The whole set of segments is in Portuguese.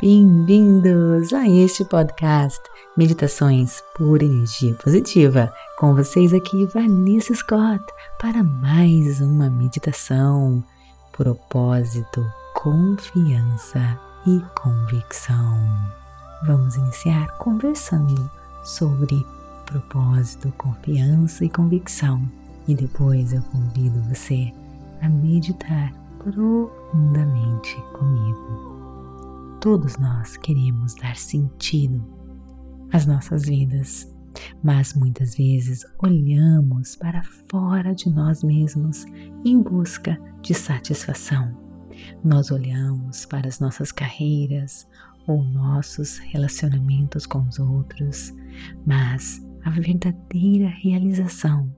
Bem-vindos a este podcast Meditações por Energia Positiva. Com vocês aqui, Vanessa Scott, para mais uma meditação. Propósito, confiança e convicção. Vamos iniciar conversando sobre propósito, confiança e convicção. E depois eu convido você a meditar profundamente comigo. Todos nós queremos dar sentido às nossas vidas, mas muitas vezes olhamos para fora de nós mesmos em busca de satisfação. Nós olhamos para as nossas carreiras ou nossos relacionamentos com os outros, mas a verdadeira realização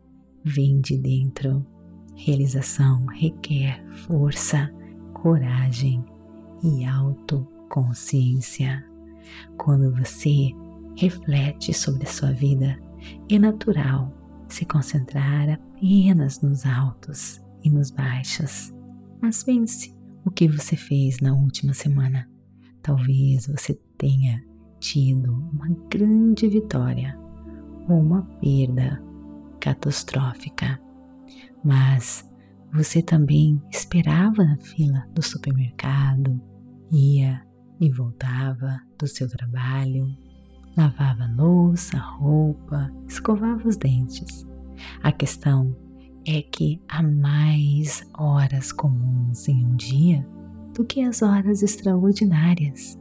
vem de dentro. Realização requer força, coragem e auto consciência. Quando você reflete sobre a sua vida, é natural se concentrar apenas nos altos e nos baixos. Mas pense o que você fez na última semana. Talvez você tenha tido uma grande vitória ou uma perda catastrófica, mas você também esperava na fila do supermercado, ia e voltava do seu trabalho, lavava louça, roupa, escovava os dentes. A questão é que há mais horas comuns em um dia do que as horas extraordinárias.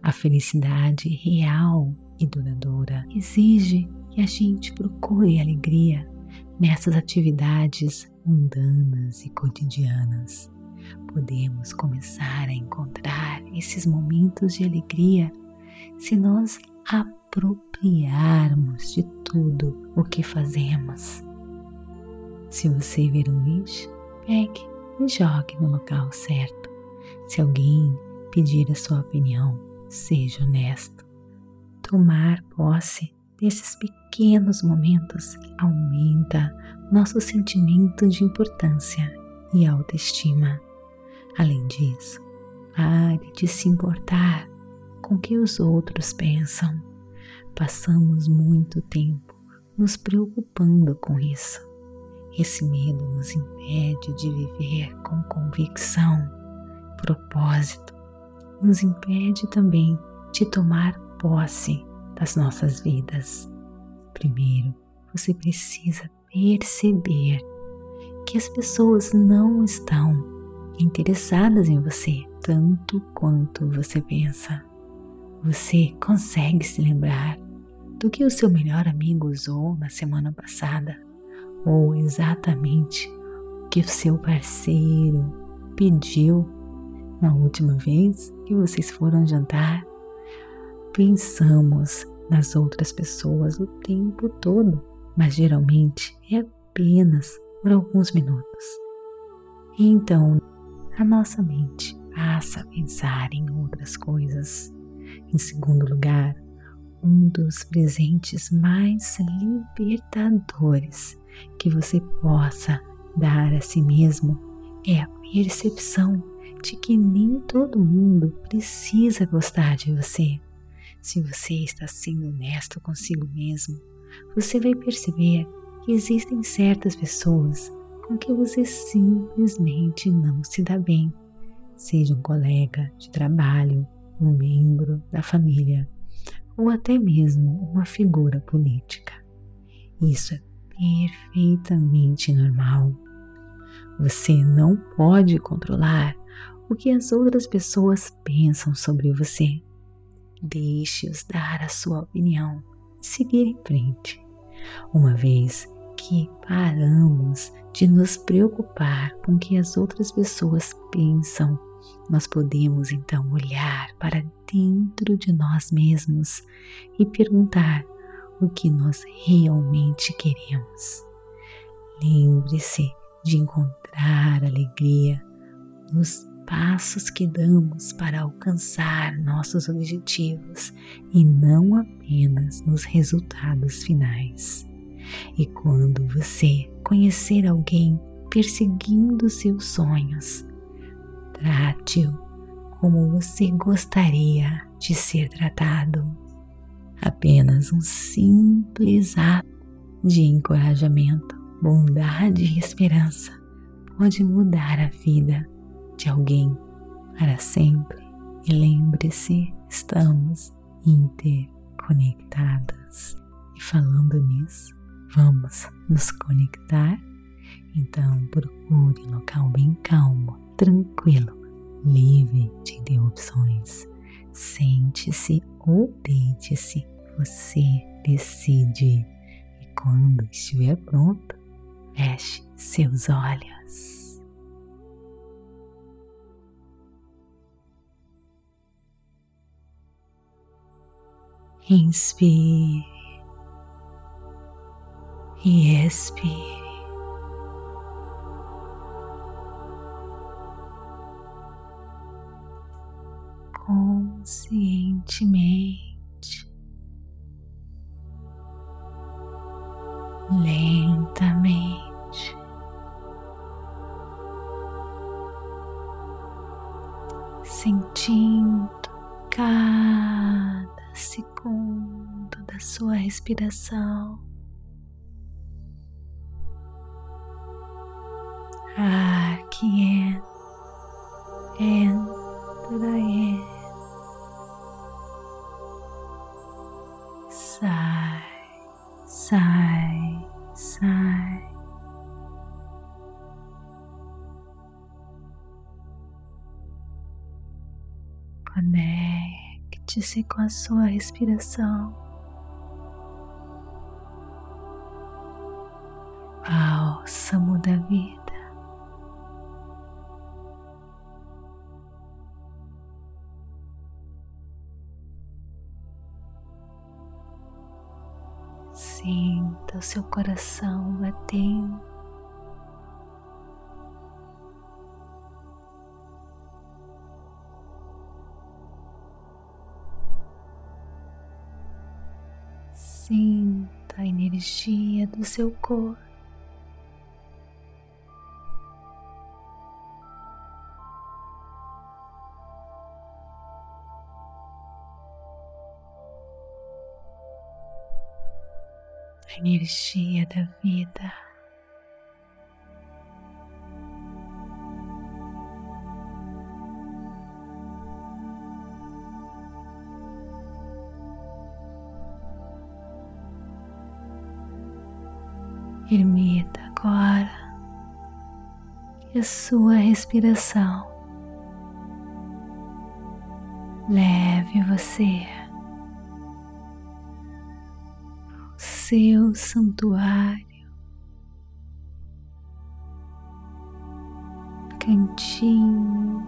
A felicidade real e duradoura exige que a gente procure alegria nessas atividades mundanas e cotidianas podemos começar a encontrar esses momentos de alegria se nós apropriarmos de tudo o que fazemos. Se você ver um lixo, pegue e jogue no local certo. Se alguém pedir a sua opinião, seja honesto. Tomar posse desses pequenos momentos aumenta nosso sentimento de importância e autoestima. Além disso, pare de se importar com o que os outros pensam. Passamos muito tempo nos preocupando com isso. Esse medo nos impede de viver com convicção, propósito, nos impede também de tomar posse das nossas vidas. Primeiro, você precisa perceber que as pessoas não estão interessadas em você tanto quanto você pensa. Você consegue se lembrar do que o seu melhor amigo usou na semana passada ou exatamente o que o seu parceiro pediu na última vez que vocês foram jantar? Pensamos nas outras pessoas o tempo todo, mas geralmente é apenas por alguns minutos. Então a nossa mente passa a pensar em outras coisas. Em segundo lugar, um dos presentes mais libertadores que você possa dar a si mesmo é a percepção de que nem todo mundo precisa gostar de você. Se você está sendo honesto consigo mesmo, você vai perceber que existem certas pessoas com que você simplesmente não se dá bem, seja um colega de trabalho, um membro da família ou até mesmo uma figura política. Isso é perfeitamente normal. Você não pode controlar o que as outras pessoas pensam sobre você. Deixe-os dar a sua opinião e seguir em frente. Uma vez que paramos de nos preocupar com o que as outras pessoas pensam, nós podemos então olhar para dentro de nós mesmos e perguntar o que nós realmente queremos. Lembre-se de encontrar alegria nos passos que damos para alcançar nossos objetivos e não apenas nos resultados finais. E quando você conhecer alguém perseguindo seus sonhos, trate-o como você gostaria de ser tratado. Apenas um simples ato de encorajamento, bondade e esperança pode mudar a vida de alguém para sempre. E lembre-se, estamos interconectadas. E falando nisso, vamos nos conectar? Então procure um local bem calmo, tranquilo, livre de interrupções. Sente-se ou deite-se, você decide. E quando estiver pronto, feche seus olhos. Inspire e expire. Conscientemente, lentamente, sentindo cada segundo da sua respiração. Ar que entra, entra, entra, Conecte-se com a sua respiração. Bálsamo da vida. Sinta o seu coração batendo. Energia do seu corpo. A energia da vida. Permita agora que a sua respiração leve você ao seu santuário, cantinho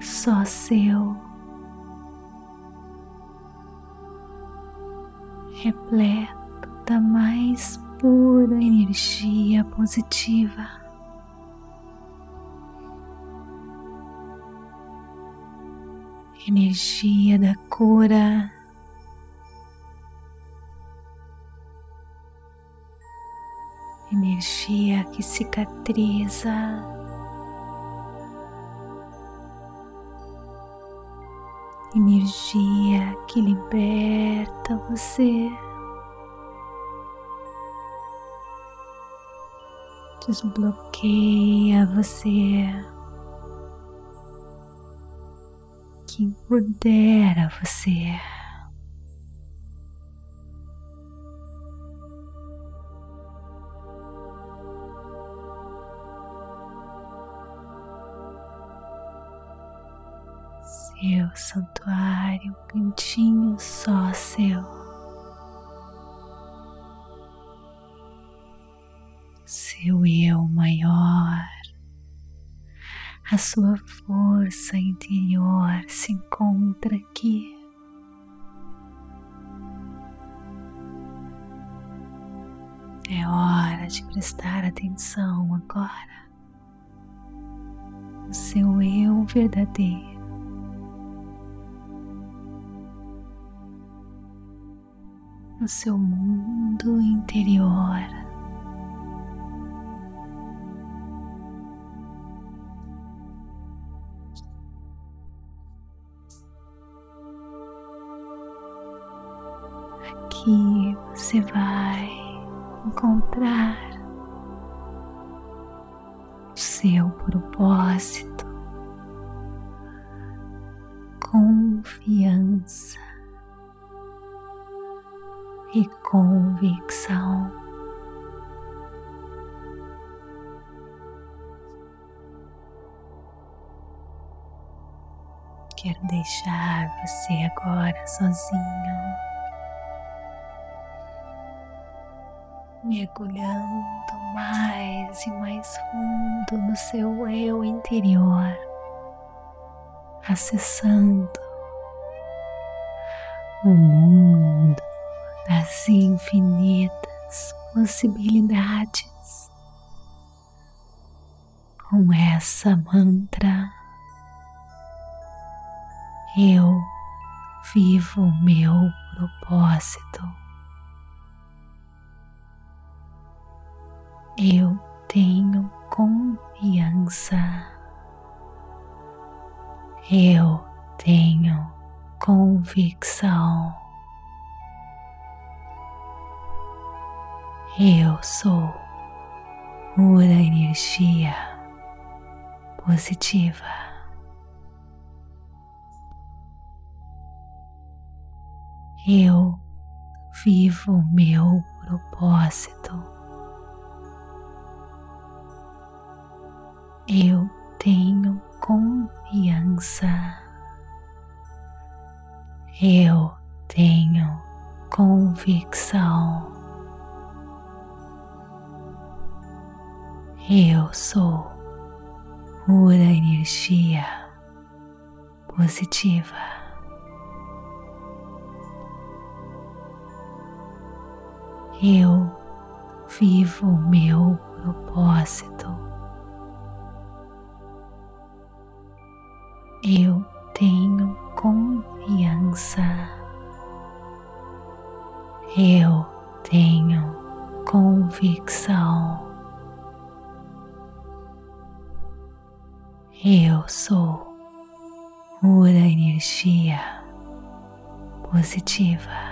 só seu, repleto da mais pura energia positiva. Energia da cura, energia que cicatriza, energia que liberta você. Desbloqueia você, que empodera você. Sua força interior se encontra aqui. É hora de prestar atenção agora no seu eu verdadeiro. No seu mundo interior. Aqui você vai encontrar o seu propósito, confiança e convicção. Quero deixar você agora sozinho, mergulhando mais e mais fundo no seu eu interior, acessando o mundo das infinitas possibilidades com essa mantra eu vivo meu propósito. Eu tenho confiança. Eu tenho convicção. Eu sou pura energia positiva. eu vivo meu propósito. Eu tenho confiança. Eu tenho convicção. Eu sou pura energia positiva. eu vivo meu propósito. Eu tenho confiança. Eu tenho convicção. Eu sou pura energia positiva.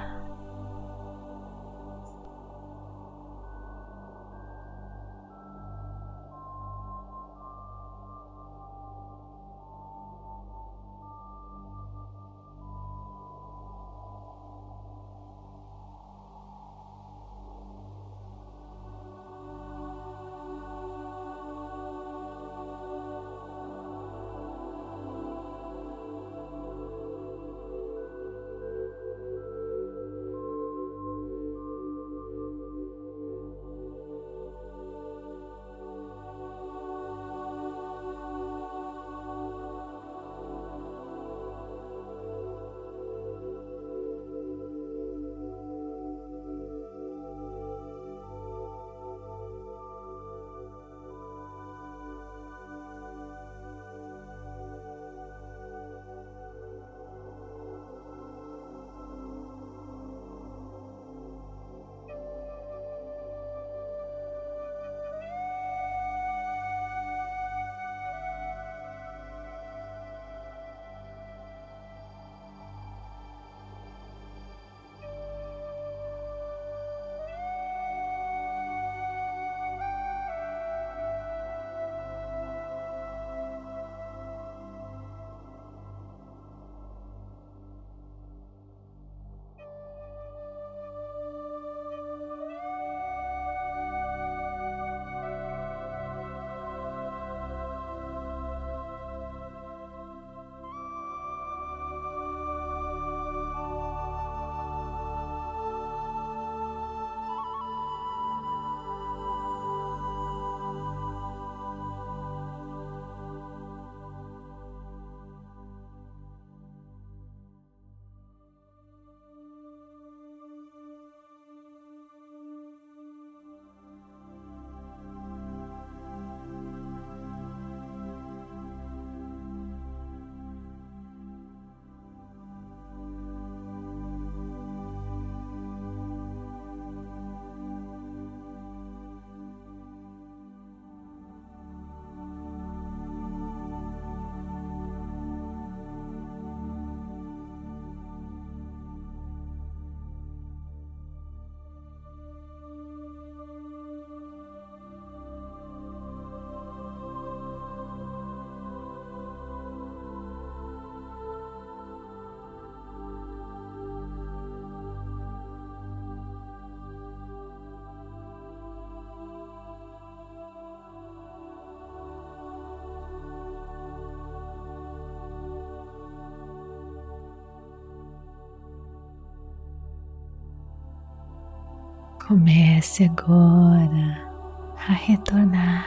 Comece agora a retornar.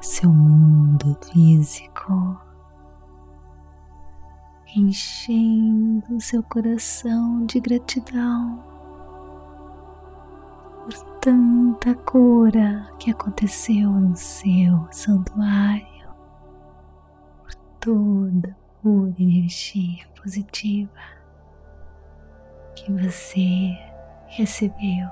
Seu mundo físico, enchendo seu coração de gratidão por tanta cura que aconteceu no seu santuário, por toda pura energia positiva que você recebeu.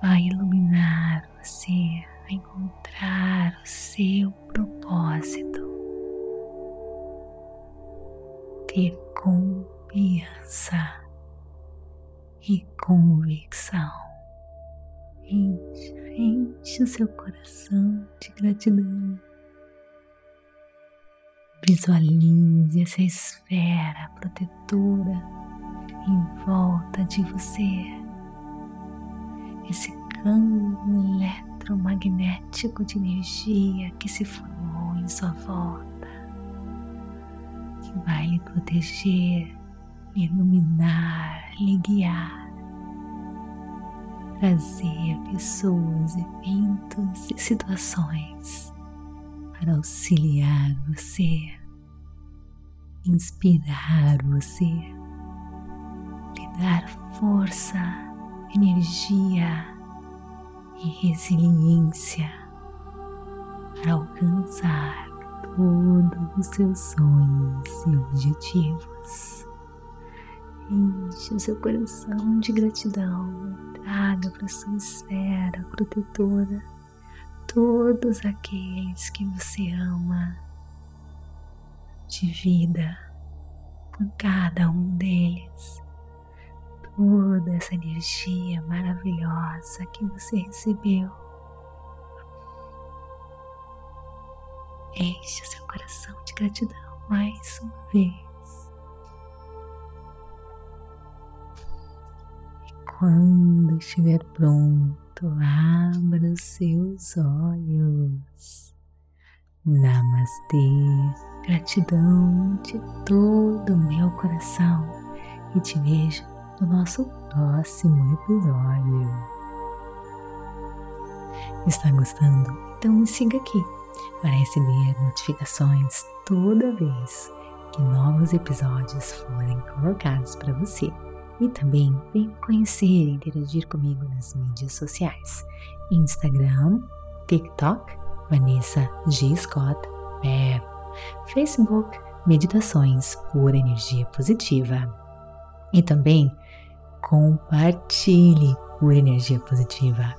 Vai iluminar você a encontrar o seu propósito. Ter confiança e convicção. Enche, enche o seu coração de gratidão. Visualize essa esfera protetora em volta de você. Esse campo eletromagnético de energia que se formou em sua volta, que vai lhe proteger, lhe iluminar, lhe guiar, trazer pessoas, eventos e situações para auxiliar você, inspirar você, lhe dar força, energia e resiliência para alcançar todos os seus sonhos e objetivos. Enche o seu coração de gratidão, traga para sua esfera protetora todos aqueles que você ama, de vida com cada um deles toda essa energia maravilhosa que você recebeu. Enche seu coração de gratidão mais uma vez. E quando estiver pronto, abra os seus olhos. Namastê, gratidão de todo o meu coração e te vejo no nosso próximo episódio. Está gostando? Então me siga aqui para receber notificações toda vez que novos episódios forem colocados para você. E também vem conhecer e interagir comigo nas mídias sociais: Instagram, TikTok, Vanessa G. Scott, Pep, Facebook, Meditações por Energia Positiva. E também compartilhe por energia positiva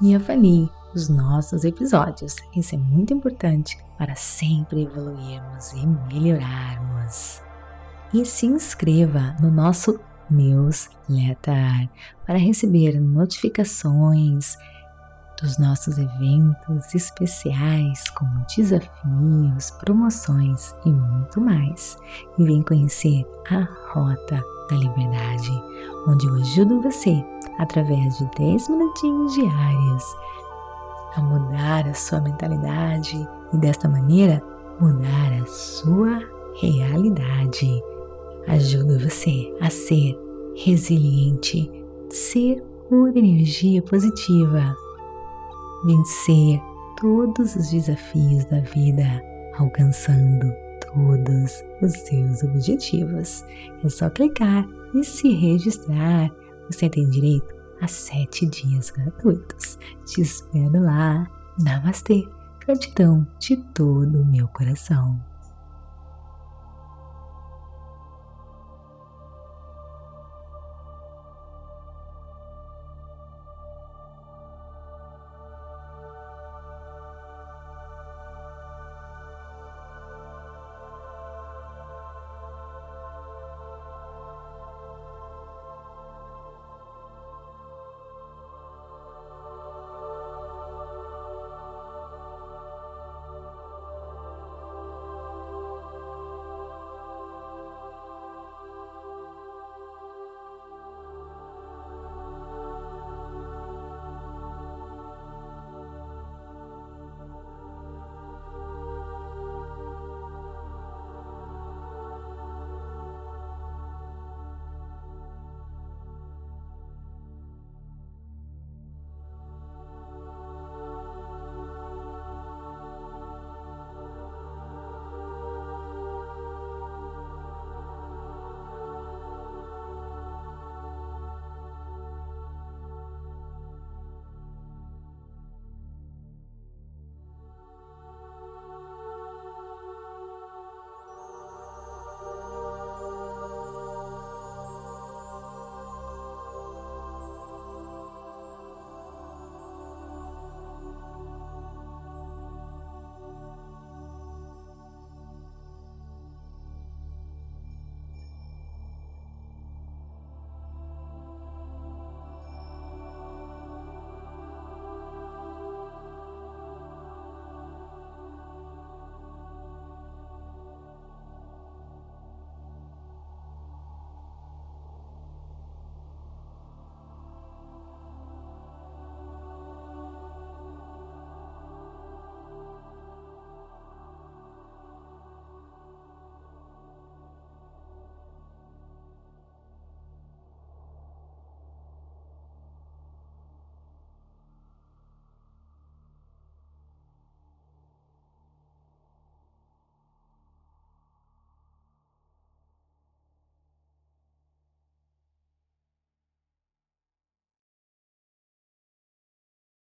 e avalie os nossos episódios. Isso é muito importante para sempre evoluirmos e melhorarmos. E se inscreva no nosso newsletter para receber notificações dos nossos eventos especiais como desafios, promoções e muito mais. E vem conhecer a Rota da Liberdade, onde eu ajudo você, através de 10 minutinhos diários, a mudar a sua mentalidade e desta maneira mudar a sua realidade. Ajudo você a ser resiliente, ser por energia positiva, vencer todos os desafios da vida, alcançando todos os seus objetivos. É só clicar e se registrar. Você tem direito a sete dias gratuitos. Te espero lá. Namastê. Gratidão de todo o meu coração.